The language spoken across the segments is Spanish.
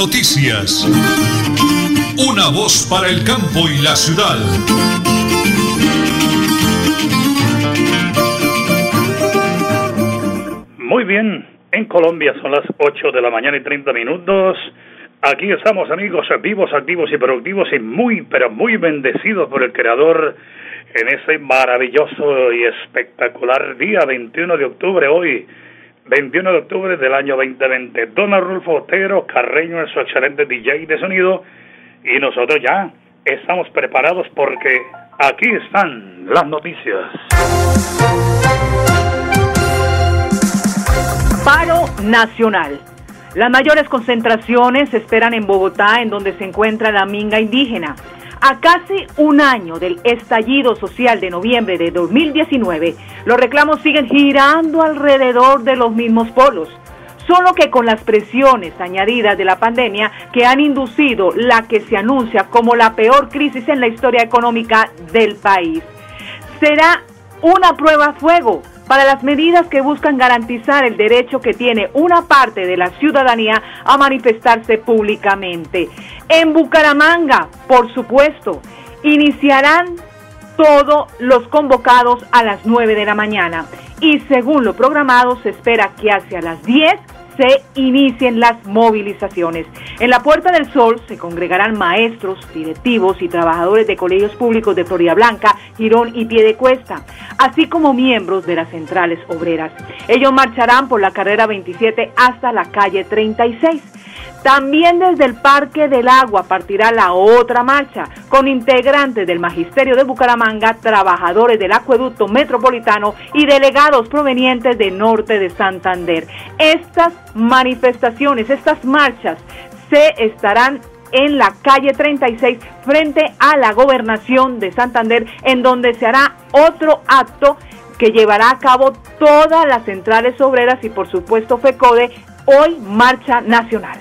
noticias. Una voz para el campo y la ciudad. Muy bien, en Colombia son las 8 de la mañana y 30 minutos. Aquí estamos amigos vivos, activos y productivos y muy, pero muy bendecidos por el Creador en ese maravilloso y espectacular día 21 de octubre hoy. 21 de octubre del año 2020. Don Arnulfo Otero, Carreño, es su excelente DJ de sonido. Y nosotros ya estamos preparados porque aquí están las noticias. Paro nacional. Las mayores concentraciones se esperan en Bogotá, en donde se encuentra la minga indígena. A casi un año del estallido social de noviembre de 2019, los reclamos siguen girando alrededor de los mismos polos, solo que con las presiones añadidas de la pandemia que han inducido la que se anuncia como la peor crisis en la historia económica del país. Será una prueba a fuego para las medidas que buscan garantizar el derecho que tiene una parte de la ciudadanía a manifestarse públicamente. En Bucaramanga, por supuesto, iniciarán todos los convocados a las 9 de la mañana y según lo programado se espera que hacia las 10 se inicien las movilizaciones. En la Puerta del Sol se congregarán maestros, directivos y trabajadores de colegios públicos de Florida Blanca, Girón y Piedecuesta, así como miembros de las centrales obreras. Ellos marcharán por la carrera 27 hasta la calle 36. También desde el Parque del Agua partirá la otra marcha con integrantes del Magisterio de Bucaramanga, trabajadores del Acueducto Metropolitano y delegados provenientes del norte de Santander. Estas manifestaciones, estas marchas se estarán en la calle 36 frente a la gobernación de Santander, en donde se hará otro acto que llevará a cabo todas las centrales obreras y por supuesto FECODE, hoy marcha nacional.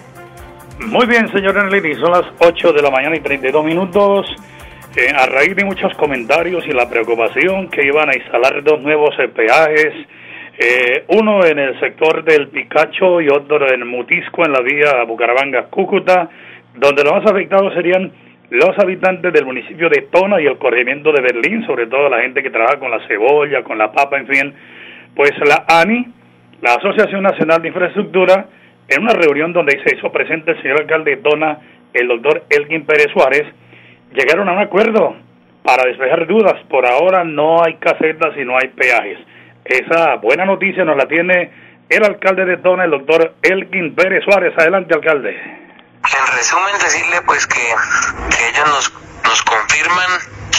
Muy bien, señor Enlini, son las 8 de la mañana y 32 minutos. Eh, a raíz de muchos comentarios y la preocupación que iban a instalar dos nuevos peajes, eh, uno en el sector del Picacho y otro en Mutisco, en la vía Bucaramanga-Cúcuta, donde los más afectados serían los habitantes del municipio de Tona y el corregimiento de Berlín, sobre todo la gente que trabaja con la cebolla, con la papa, en fin. Pues la ANI, la Asociación Nacional de Infraestructura, en una reunión donde se hizo presente el señor alcalde de Tona, el doctor Elgin Pérez Suárez, llegaron a un acuerdo para despejar dudas. Por ahora no hay casetas y no hay peajes. Esa buena noticia nos la tiene el alcalde de Tona, el doctor Elgin Pérez Suárez. Adelante, alcalde. En resumen, decirle pues que, que ellos nos, nos confirman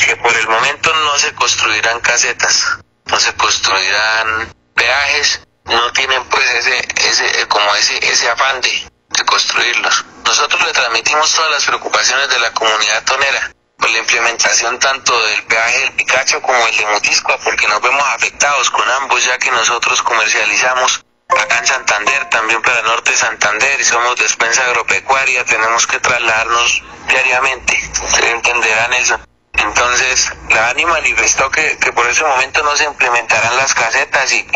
que por el momento no se construirán casetas, no se construirán peajes no tienen pues ese, ese, eh, como ese, ese afán de, de construirlos. Nosotros le transmitimos todas las preocupaciones de la comunidad tonera por la implementación tanto del peaje del Picacho como el de Motiscoa, porque nos vemos afectados con ambos, ya que nosotros comercializamos acá en Santander, también para el norte de Santander, y somos despensa agropecuaria, tenemos que trasladarnos diariamente, ustedes entenderán eso. Entonces, la ANI manifestó que, que por ese momento no se implementarán las casetas y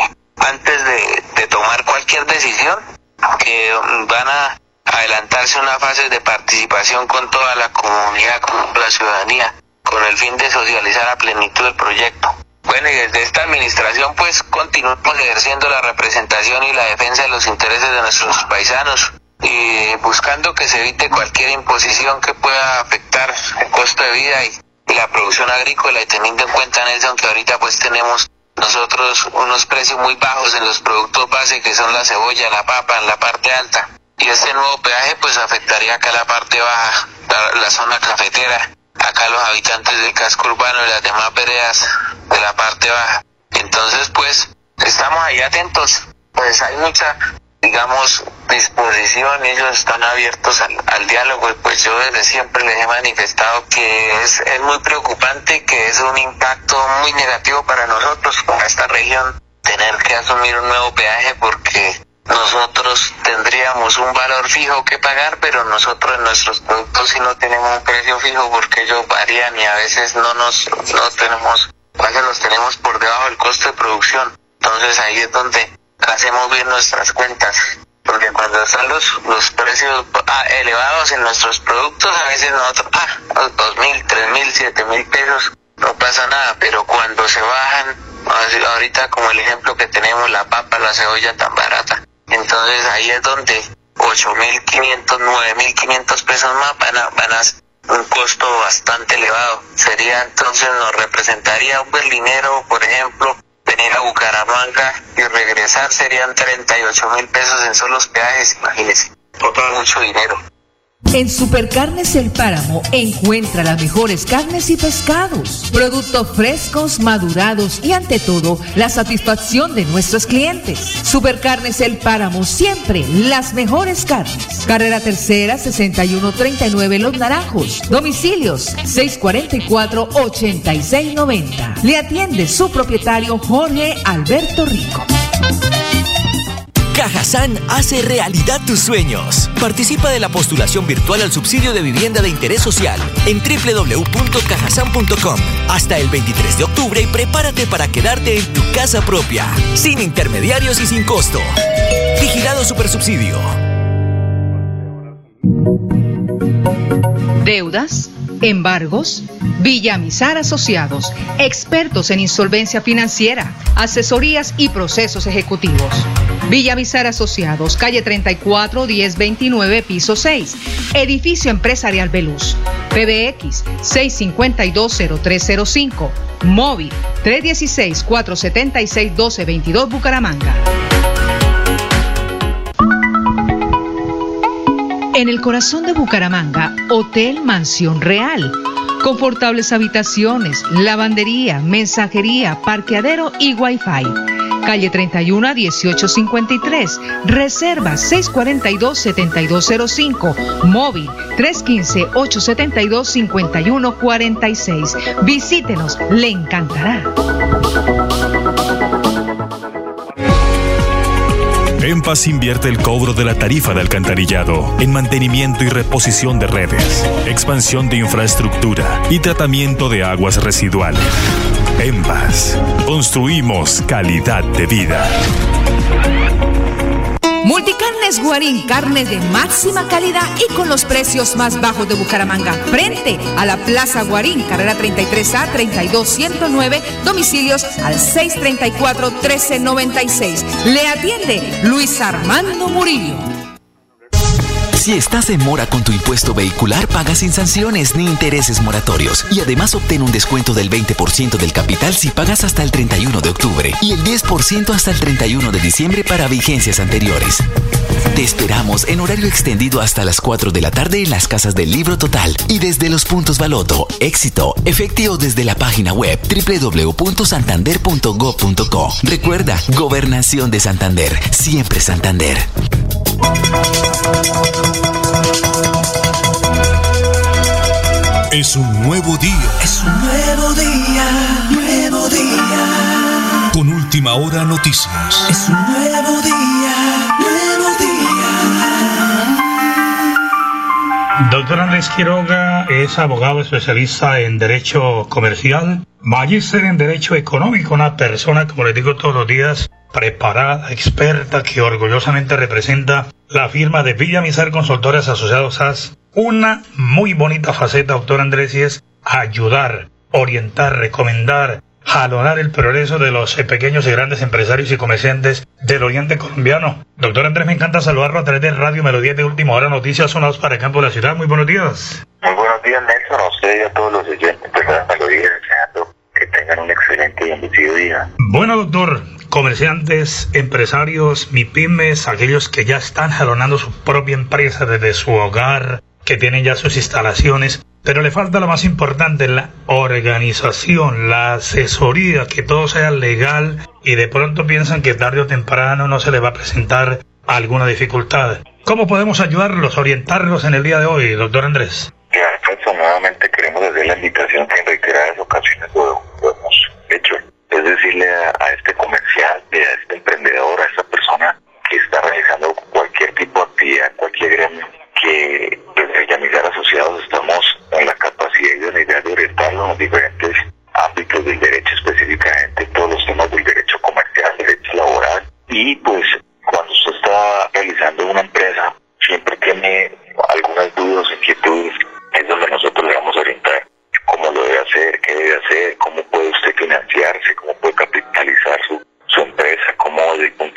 antes de, tomar cualquier decisión, que van a adelantarse una fase de participación con toda la comunidad, con la ciudadanía, con el fin de socializar a plenitud el proyecto. Bueno, y desde esta administración pues continuamos ejerciendo la representación y la defensa de los intereses de nuestros paisanos y buscando que se evite cualquier imposición que pueda afectar el costo de vida y, y la producción agrícola y teniendo en cuenta Nelson que ahorita pues tenemos nosotros unos precios muy bajos en los productos base que son la cebolla, la papa en la parte alta. Y este nuevo peaje pues afectaría acá la parte baja, la, zona cafetera, acá los habitantes del casco urbano y las demás veredas de la parte baja. Entonces pues estamos ahí atentos, pues hay mucha digamos, disposición, ellos están abiertos al, diálogo y pues yo desde siempre les he manifestado que es, es muy preocupante, que es un impacto muy negativo para nosotros, para esta región, tener que asumir un nuevo peaje porque nosotros tendríamos un valor fijo que pagar, pero nosotros en nuestros productos sí no tenemos un precio fijo porque ellos varían y a veces no nos no tenemos, a veces los tenemos por debajo del costo de producción. Entonces ahí es donde hacemos bien nuestras cuentas, porque cuando están los, los precios ah, elevados en nuestros productos, a veces nosotros, ah, dos mil, tres mil, siete mil pesos, no pasa nada, pero cuando se bajan, ahorita como el ejemplo que tenemos, la papa, la cebolla tan barata, entonces ahí es donde ocho mil quinientos, nueve mil quinientos pesos más van a, van a un costo bastante elevado. Sería entonces, nos representaría un berlinero, por ejemplo, venir a Bucaramanga y regresar serían 38 mil pesos en solos peajes, imagínense. Total. Mucho dinero. En Supercarnes El Páramo encuentra las mejores carnes y pescados, productos frescos, madurados y ante todo la satisfacción de nuestros clientes. Supercarnes El Páramo, siempre las mejores carnes. Carrera Tercera 6139 Los Naranjos. Domicilios 644-8690. Le atiende su propietario Jorge Alberto Rico. Cajazán hace realidad tus sueños. Participa de la postulación virtual al subsidio de vivienda de interés social en www.cajasan.com hasta el 23 de octubre y prepárate para quedarte en tu casa propia, sin intermediarios y sin costo. Vigilado Supersubsidio. Deudas, embargos, Villamizar Asociados, expertos en insolvencia financiera, asesorías y procesos ejecutivos. Villamizar Asociados, calle 34 1029, piso 6, edificio empresarial Beluz. PBX 6520305, móvil 316 476 1222 Bucaramanga. En el corazón de Bucaramanga, Hotel Mansión Real. Confortables habitaciones, lavandería, mensajería, parqueadero y wifi. Calle 31 a 1853. Reserva 642-7205. Móvil 315-872-5146. Visítenos, le encantará. En Paz invierte el cobro de la tarifa de alcantarillado en mantenimiento y reposición de redes, expansión de infraestructura y tratamiento de aguas residuales. En Paz, construimos calidad de vida. Multicarnes Guarín, carne de máxima calidad y con los precios más bajos de Bucaramanga. Frente a la Plaza Guarín, carrera 33A 32109, domicilios al 634 1396. Le atiende Luis Armando Murillo. Si estás en mora con tu impuesto vehicular, paga sin sanciones ni intereses moratorios. Y además obtén un descuento del 20% del capital si pagas hasta el 31 de octubre y el 10% hasta el 31 de diciembre para vigencias anteriores. Te esperamos en horario extendido hasta las 4 de la tarde en las casas del Libro Total y desde los puntos Baloto, Éxito, efectivo desde la página web www.santander.gov.co. Recuerda, Gobernación de Santander, siempre Santander. Es un nuevo día. Es un nuevo día, nuevo día. Con última hora noticias. Es un nuevo día, nuevo día. Doctor Andrés Quiroga es abogado especialista en Derecho Comercial, magíster en Derecho Económico, una persona, como les digo todos los días, preparada, experta, que orgullosamente representa la firma de Villamizar Consultores Asociados AS. Una muy bonita faceta, doctor Andrés, y es ayudar, orientar, recomendar, jalonar el progreso de los pequeños y grandes empresarios y comerciantes del oriente colombiano. Doctor Andrés, me encanta saludarlo a través de Radio Melodía de Última Hora, noticias sonados para el campo de la ciudad. Muy buenos días. Muy buenos días, Nelson, a usted y a todos los oyentes de Radio Melodía, excelente y bendecido día. Bueno, doctor, comerciantes, empresarios, MIPIMES, aquellos que ya están jalonando su propia empresa desde su hogar, que tienen ya sus instalaciones, pero le falta lo más importante, la organización, la asesoría, que todo sea legal y de pronto piensan que tarde o temprano no se le va a presentar alguna dificultad. ¿Cómo podemos ayudarlos, orientarlos en el día de hoy, doctor Andrés? Alfonso, nuevamente queremos hacer la invitación que en reiteradas ocasiones hemos es decirle a, este comerciante, a este emprendedor, a esta persona que está realizando cualquier tipo de actividad, cualquier gremio, que desde Yamizar Asociados estamos en la capacidad y la idea de orientarlo en diferentes ámbitos del derecho, específicamente todos los temas del derecho comercial, derecho laboral, y pues cuando usted está realizando una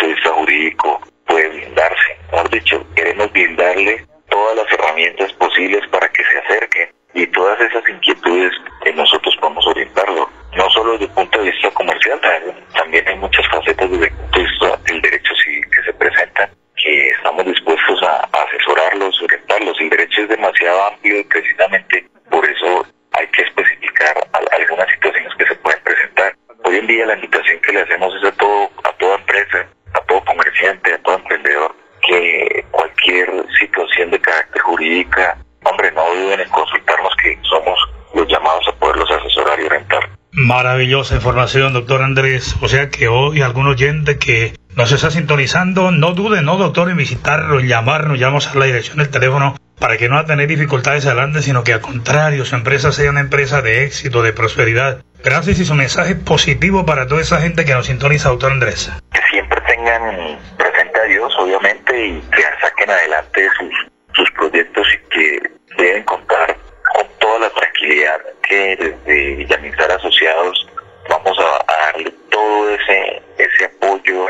de vista jurídico puede blindarse. Hemos dicho, queremos blindarle todas las herramientas posibles para que se acerquen y todas esas inquietudes que nosotros podemos orientarlo. No solo desde el punto de vista comercial, también hay muchas facetas desde el punto de vista del derecho civil que se presentan que estamos dispuestos a, asesorarlos, orientarlos. El derecho es demasiado amplio y precisamente por eso hay que especificar algunas situaciones que se pueden presentar. Hoy en día la invitación a todo, a toda empresa, a todo comerciante, a todo emprendedor, que cualquier situación de carácter jurídica, hombre, no duden en consultarnos que somos los llamados a poderlos asesorar y orientar. Maravillosa información, doctor Andrés. O sea que hoy algún oyente que nos está sintonizando, no dude, no doctor, en visitarlo, en llamarnos, llamamos a la dirección del teléfono para que no va a tener dificultades adelante, sino que al contrario, su empresa sea una empresa de éxito, de prosperidad. Gracias y su mensaje positivo para toda esa gente que nos sintoniza, doctor Andrés. Que siempre tengan presente a Dios, obviamente, y que saquen adelante sus, proyectos y que deben contar con toda la tranquilidad que desde Villamizar Asociados vamos a, darle todo ese, ese apoyo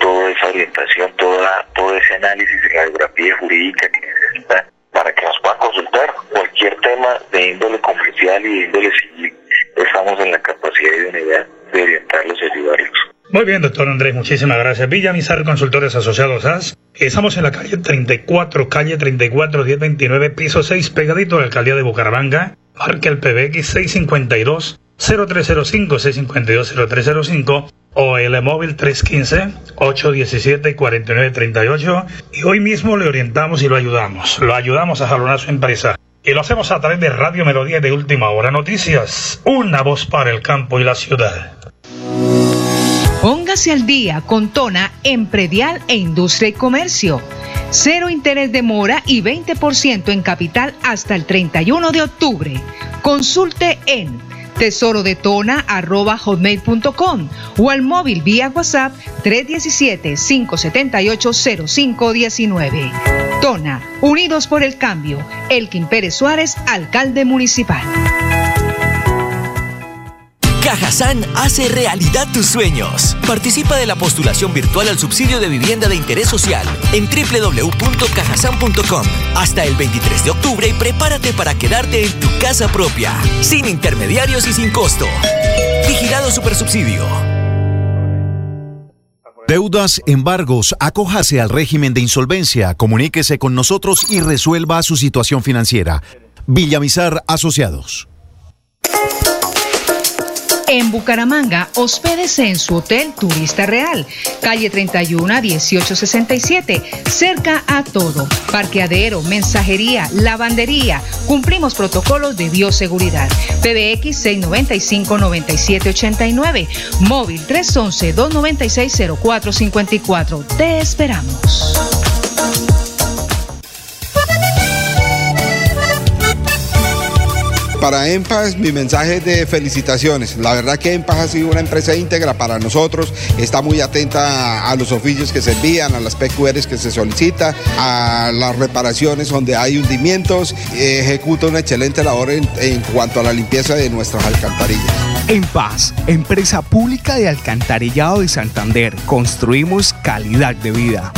toda esa orientación, toda, todo ese análisis de geografía jurídica que necesitan para que nos puedan consultar cualquier tema de índole comercial y de índole civil. Estamos en la capacidad y unidad de orientarlos y ayudarlos. Muy bien, doctor Andrés, muchísimas gracias. Villa Mizar Consultores Asociados AS. Estamos en la calle 34, calle 34, 1029, piso 6, pegadito a la alcaldía de Bucaramanga. Marque el PBX 652 0305 652 0305 o el móvil 315-817-4938 y hoy mismo le orientamos y lo ayudamos. Lo ayudamos a jalonar su empresa. Y lo hacemos a través de Radio Melodía de Última Hora Noticias, una voz para el campo y la ciudad. Póngase al día con Tona en predial e industria y comercio. Cero interés de mora y 20% en capital hasta el 31 de octubre. Consulte en hotmail.com o al móvil vía WhatsApp 317-578-0519. Unidos por el Cambio. Elkin Pérez Suárez, alcalde municipal. Cajazán hace realidad tus sueños. Participa de la postulación virtual al subsidio de vivienda de interés social en www.cajasan.com hasta el 23 de octubre y prepárate para quedarte en tu casa propia, sin intermediarios y sin costo. Vigilado Supersubsidio. Deudas, embargos, acójase al régimen de insolvencia, comuníquese con nosotros y resuelva su situación financiera. Villamizar Asociados. En Bucaramanga, hospédese en su Hotel Turista Real, calle 31 1867, cerca a todo. Parqueadero, mensajería, lavandería. Cumplimos protocolos de bioseguridad. PBX 695-9789, móvil 311-296-0454. Te esperamos. Para EMPAS mi mensaje de felicitaciones. La verdad que EMPAS ha sido una empresa íntegra para nosotros, está muy atenta a los oficios que se envían, a las PQRs que se solicita, a las reparaciones donde hay hundimientos, ejecuta una excelente labor en cuanto a la limpieza de nuestras alcantarillas. EMPAS, empresa pública de alcantarillado de Santander, construimos calidad de vida.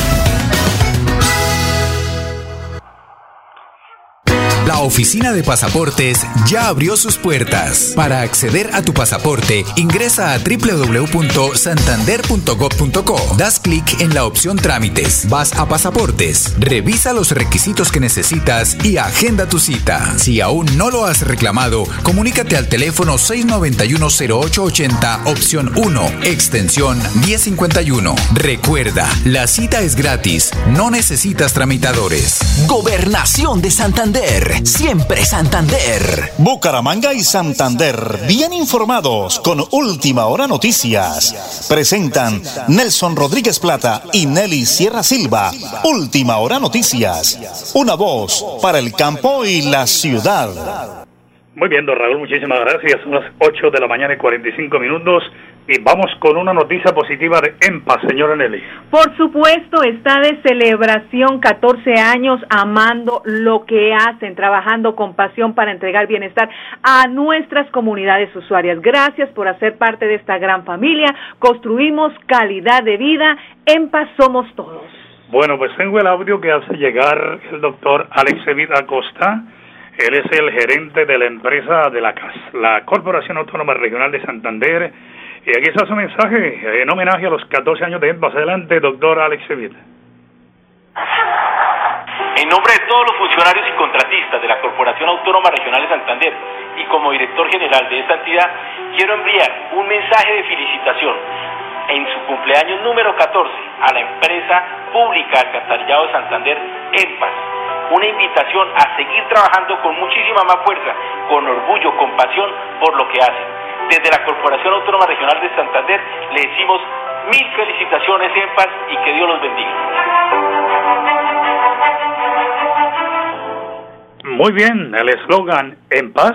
La oficina de pasaportes ya abrió sus puertas. Para acceder a tu pasaporte, ingresa a www.santander.gov.co. Das clic en la opción Trámites. Vas a Pasaportes. Revisa los requisitos que necesitas y agenda tu cita. Si aún no lo has reclamado, comunícate al teléfono 691-0880, opción 1, extensión 1051. Recuerda, la cita es gratis. No necesitas tramitadores. Gobernación de Santander. Siempre Santander. Bucaramanga y Santander, bien informados con Última Hora Noticias. Presentan Nelson Rodríguez Plata y Nelly Sierra Silva. Última Hora Noticias. Una voz para el campo y la ciudad. Muy bien, don Raúl, muchísimas gracias. Son las 8 de la mañana y 45 minutos. Y vamos con una noticia positiva de EMPA, señora Nelly. Por supuesto, está de celebración 14 años amando lo que hacen, trabajando con pasión para entregar bienestar a nuestras comunidades usuarias. Gracias por hacer parte de esta gran familia. Construimos calidad de vida. EMPA somos todos. Bueno, pues tengo el audio que hace llegar el doctor Alex Evita Acosta. Él es el gerente de la empresa de la CAS, la Corporación Autónoma Regional de Santander y aquí está su mensaje en homenaje a los 14 años de EMPAS. Adelante, doctor Alex Sevilla. En nombre de todos los funcionarios y contratistas de la Corporación Autónoma Regional de Santander y como director general de esta entidad, quiero enviar un mensaje de felicitación en su cumpleaños número 14 a la empresa pública Alcantarillado de Santander, EMPAS. Una invitación a seguir trabajando con muchísima más fuerza, con orgullo, con pasión por lo que hacen desde la Corporación Autónoma Regional de Santander le decimos mil felicitaciones en paz y que Dios los bendiga. Muy bien, el eslogan en paz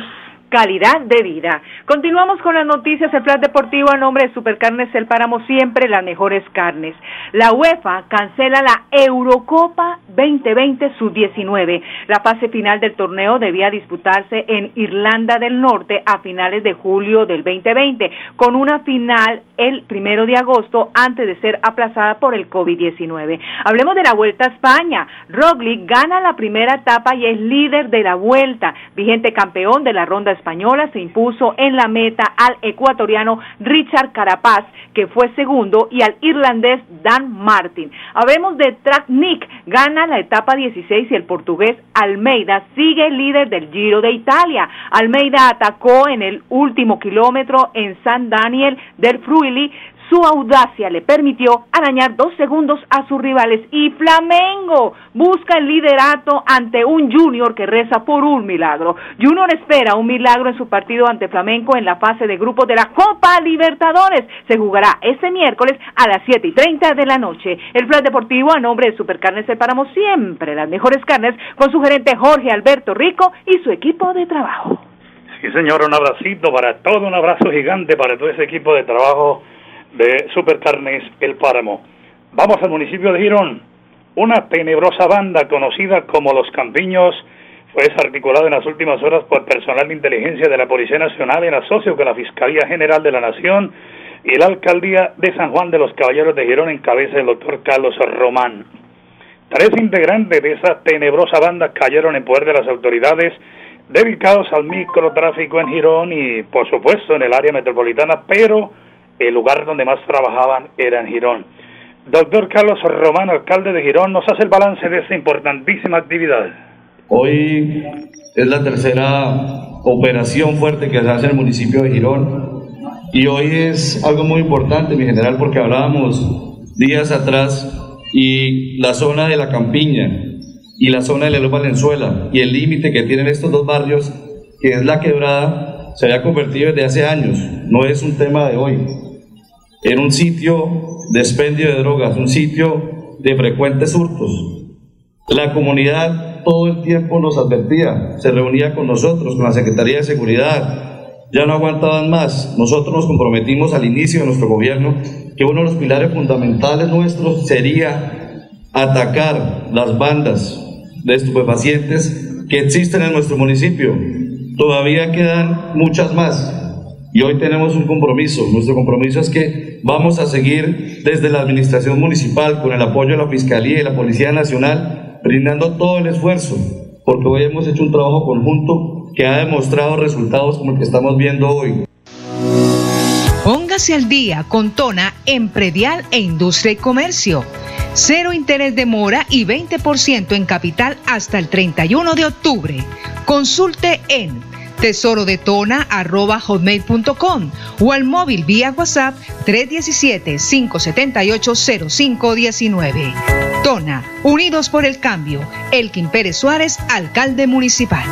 calidad de vida. Continuamos con las noticias. El plan deportivo a nombre de Supercarnes El Páramo, siempre las mejores carnes. La UEFA cancela la Eurocopa 2020 Sub-19. La fase final del torneo debía disputarse en Irlanda del Norte a finales de julio del 2020, con una final el primero de agosto antes de ser aplazada por el COVID-19. Hablemos de la Vuelta a España. Roglic gana la primera etapa y es líder de la Vuelta, vigente campeón de la ronda española se impuso en la meta al ecuatoriano Richard Carapaz, que fue segundo, y al irlandés Dan Martin. Habemos de Track Nick, gana la etapa 16 y el portugués Almeida sigue líder del Giro de Italia. Almeida atacó en el último kilómetro en San Daniel del Fruili, su audacia le permitió arañar dos segundos a sus rivales y Flamengo busca el liderato ante un Junior que reza por un milagro. Junior espera un milagro en su partido ante Flamenco en la fase de grupos de la Copa Libertadores. Se jugará este miércoles a las 7 y 30 de la noche. El plan deportivo a nombre de Supercarnes separamos siempre las mejores carnes con su gerente Jorge Alberto Rico y su equipo de trabajo. Sí, señor, un abracito para todo, un abrazo gigante para todo ese equipo de trabajo de Supercarnes El Páramo. Vamos al municipio de Girón. Una tenebrosa banda conocida como Los Campiños fue desarticulada en las últimas horas por personal de inteligencia de la Policía Nacional en asocio con la Fiscalía General de la Nación y la Alcaldía de San Juan de los Caballeros de Girón en cabeza del doctor Carlos Román. Tres integrantes de esa tenebrosa banda cayeron en poder de las autoridades dedicados al microtráfico en Girón y, por supuesto, en el área metropolitana, pero el lugar donde más trabajaban era en Girón. Doctor Carlos Román, alcalde de Girón, nos hace el balance de esta importantísima actividad. Hoy es la tercera operación fuerte que se hace en el municipio de Girón y hoy es algo muy importante, mi general, porque hablábamos días atrás y la zona de la Campiña y la zona de Lelo Valenzuela y el límite que tienen estos dos barrios, que es la quebrada, se había convertido desde hace años, no es un tema de hoy en un sitio de expendio de drogas, un sitio de frecuentes hurtos. La comunidad todo el tiempo nos advertía, se reunía con nosotros, con la Secretaría de Seguridad, ya no aguantaban más. Nosotros nos comprometimos al inicio de nuestro gobierno que uno de los pilares fundamentales nuestros sería atacar las bandas de estupefacientes que existen en nuestro municipio. Todavía quedan muchas más, y hoy tenemos un compromiso. Nuestro compromiso es que vamos a seguir desde la Administración Municipal, con el apoyo de la Fiscalía y la Policía Nacional, brindando todo el esfuerzo, porque hoy hemos hecho un trabajo conjunto que ha demostrado resultados como el que estamos viendo hoy. Póngase al día con Tona en predial e industria y comercio. Cero interés de mora y 20% en capital hasta el 31 de octubre. Consulte en tesorodetona.com o al móvil vía WhatsApp 317-578-0519. Tona, Unidos por el Cambio. Elkin Pérez Suárez, alcalde municipal.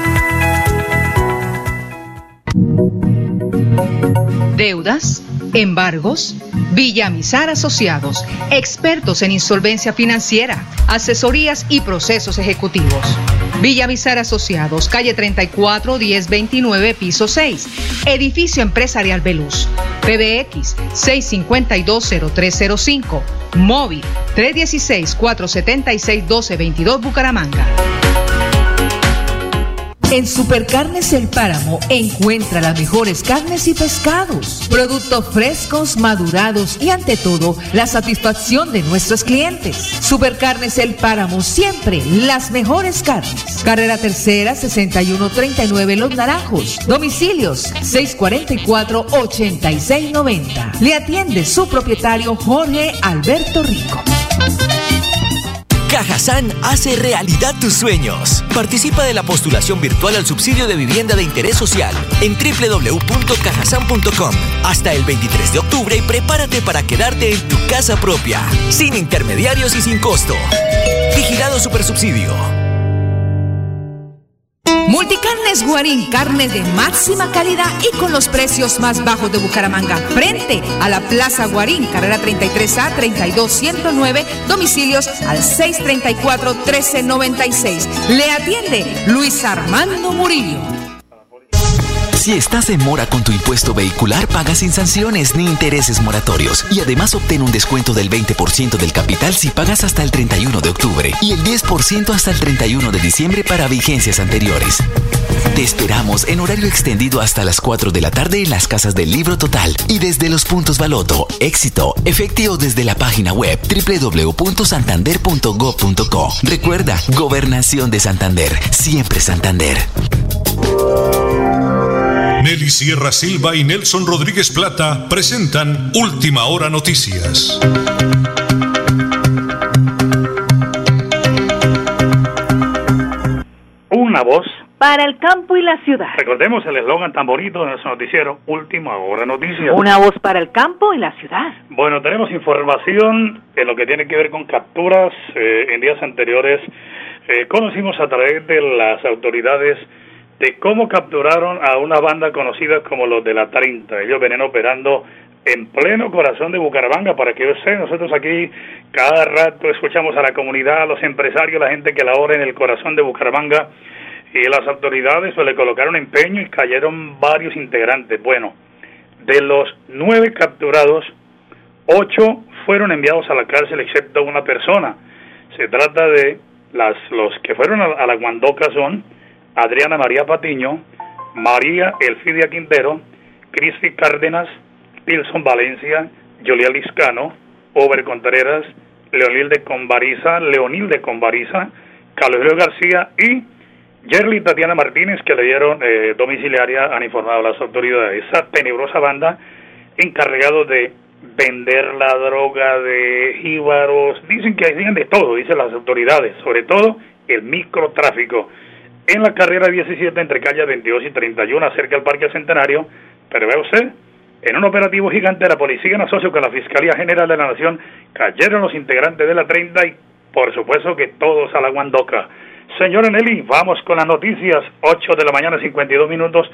Deudas, embargos, Villamizar Asociados, expertos en insolvencia financiera, asesorías y procesos ejecutivos Villamizar Asociados, calle 34 1029, piso 6. Edificio Empresarial Veluz. PBX 6520305. Móvil 316 476 1222 Bucaramanga. En Supercarnes El Páramo encuentra las mejores carnes y pescados, productos frescos, madurados y ante todo la satisfacción de nuestros clientes. Supercarnes El Páramo siempre las mejores carnes. Carrera Tercera 6139 Los Naranjos. Domicilios 644-8690. Le atiende su propietario Jorge Alberto Rico. Cajazán hace realidad tus sueños. Participa de la postulación virtual al subsidio de vivienda de interés social en www.cajasan.com hasta el 23 de octubre y prepárate para quedarte en tu casa propia, sin intermediarios y sin costo. Vigilado Supersubsidio. Multicarnes Guarín, carne de máxima calidad y con los precios más bajos de Bucaramanga. Frente a la Plaza Guarín, carrera 33A 32109, domicilios al 634-1396. Le atiende Luis Armando Murillo. Si estás en mora con tu impuesto vehicular, paga sin sanciones ni intereses moratorios. Y además obtén un descuento del 20% del capital si pagas hasta el 31 de octubre y el 10% hasta el 31 de diciembre para vigencias anteriores. Te esperamos en horario extendido hasta las 4 de la tarde en las casas del Libro Total y desde los puntos Baloto, Éxito, efectivo desde la página web www.santander.gov.co. Recuerda, Gobernación de Santander, siempre Santander. Nelly Sierra Silva y Nelson Rodríguez Plata presentan Última Hora Noticias. Una voz para el campo y la ciudad. Recordemos el eslogan tan bonito de nuestro noticiero, Última Hora Noticias. Una voz para el campo y la ciudad. Bueno, tenemos información en lo que tiene que ver con capturas. Eh, en días anteriores eh, conocimos a través de las autoridades de cómo capturaron a una banda conocida como los de la 30. Ellos venían operando en pleno corazón de Bucaramanga, para que yo sé, nosotros aquí cada rato escuchamos a la comunidad, a los empresarios, la gente que labora en el corazón de Bucaramanga, y las autoridades pues, le colocaron empeño y cayeron varios integrantes. Bueno, de los nueve capturados, ocho fueron enviados a la cárcel excepto una persona. Se trata de las, los que fueron a, a la Guandoca son Adriana María Patiño, María Elfidia Quintero, Cristi Cárdenas, Tilson Valencia, Julia Liscano, Ober Contreras, Leonil de Convariza, Leonil de Convariza, Carlos García y Yerly Tatiana Martínez, que le dieron eh, domiciliaria, han informado a las autoridades. Esa tenebrosa banda encargado de vender la droga de jíbaros, dicen que hacían de todo, dicen las autoridades, sobre todo el microtráfico. En la carrera 17 entre calle 22 y 31, cerca del Parque Centenario, pero ve usted, en un operativo gigante de la policía en asocio con la Fiscalía General de la Nación, cayeron los integrantes de la 30 y por supuesto que todos a la guandoca. Señora Nelly, vamos con las noticias, 8 de la mañana, 52 minutos.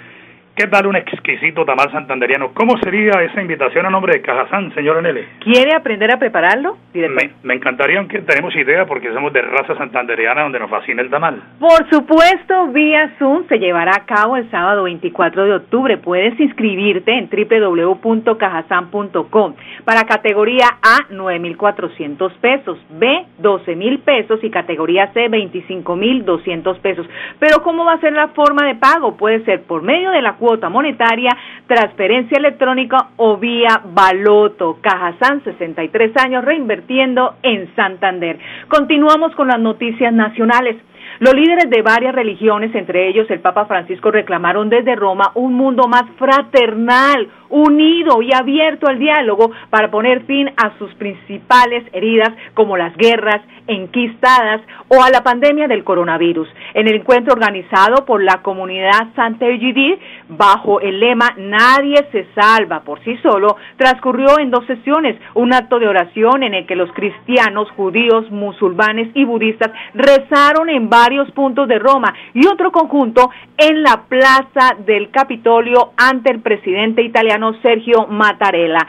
¿Qué tal un exquisito tamal santanderiano? ¿Cómo sería esa invitación a nombre de Cajazán, señora Nelly? ¿Quiere aprender a prepararlo? Me, me, encantaría, aunque tenemos idea, porque somos de raza santanderiana donde nos fascina el tamal. Por supuesto, vía Zoom se llevará a cabo el sábado 24 de octubre. Puedes inscribirte en www.cajazán.com para categoría A, 9.400 pesos, B, 12.000 pesos y categoría C, 25.200 pesos. Pero ¿cómo va a ser la forma de pago? Puede ser por medio de la cuota monetaria, transferencia electrónica o vía baloto. Cajazán, 63 años reinvirtiendo en Santander. Continuamos con las noticias nacionales. Los líderes de varias religiones, entre ellos el Papa Francisco, reclamaron desde Roma un mundo más fraternal, unido y abierto al diálogo para poner fin a sus principales heridas como las guerras enquistadas o a la pandemia del coronavirus. En el encuentro organizado por la comunidad Santa Eugidie, bajo el lema Nadie se salva por sí solo, transcurrió en dos sesiones un acto de oración en el que los cristianos, judíos, musulmanes y budistas rezaron en varios puntos de Roma y otro conjunto en la plaza del Capitolio ante el presidente italiano Sergio Mattarella.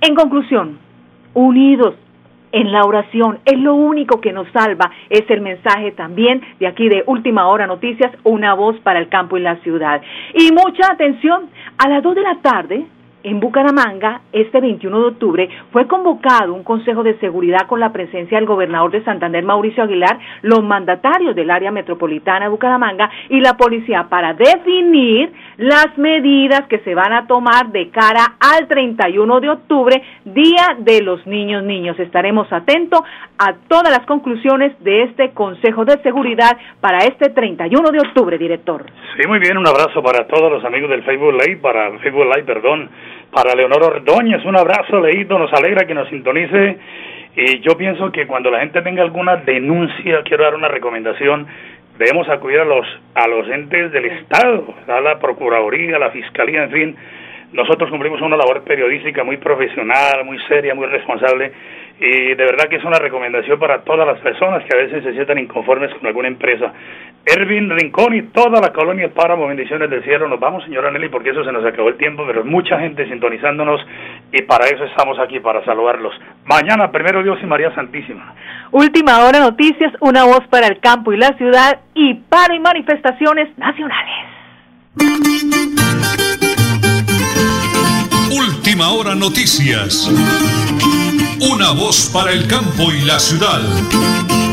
En conclusión, unidos en la oración. Es lo único que nos salva. Es el mensaje también de aquí de Última Hora Noticias, una voz para el campo y la ciudad. Y mucha atención, a las 2 de la tarde en Bucaramanga, este 21 de octubre, fue convocado un Consejo de Seguridad con la presencia del gobernador de Santander, Mauricio Aguilar, los mandatarios del área metropolitana de Bucaramanga y la policía para definir las medidas que se van a tomar de cara al 31 de octubre, Día de los Niños Niños. Estaremos atentos a todas las conclusiones de este Consejo de Seguridad para este 31 de octubre, director. Sí, muy bien, un abrazo para todos los amigos del Facebook Live, para Facebook Live, perdón para Leonor Ordóñez, un abrazo, Leito, nos alegra que nos sintonice. Y yo pienso que cuando la gente tenga alguna denuncia, quiero dar una recomendación, debemos acudir a los, a los entes del Estado, a la Procuraduría, a la Fiscalía, en fin. Nosotros cumplimos una labor periodística muy profesional, muy seria, muy responsable y de verdad que es una recomendación para todas las personas que a veces se sientan inconformes con alguna empresa. Ervin Rincón y toda la colonia Páramo, bendiciones del cielo. Nos vamos, señora Nelly, porque eso se nos acabó el tiempo, pero mucha gente sintonizándonos y para eso estamos aquí, para saludarlos. Mañana, primero Dios y María Santísima. Última hora noticias, una voz para el campo y la ciudad y para y manifestaciones nacionales. Última hora noticias. Una voz para el campo y la ciudad.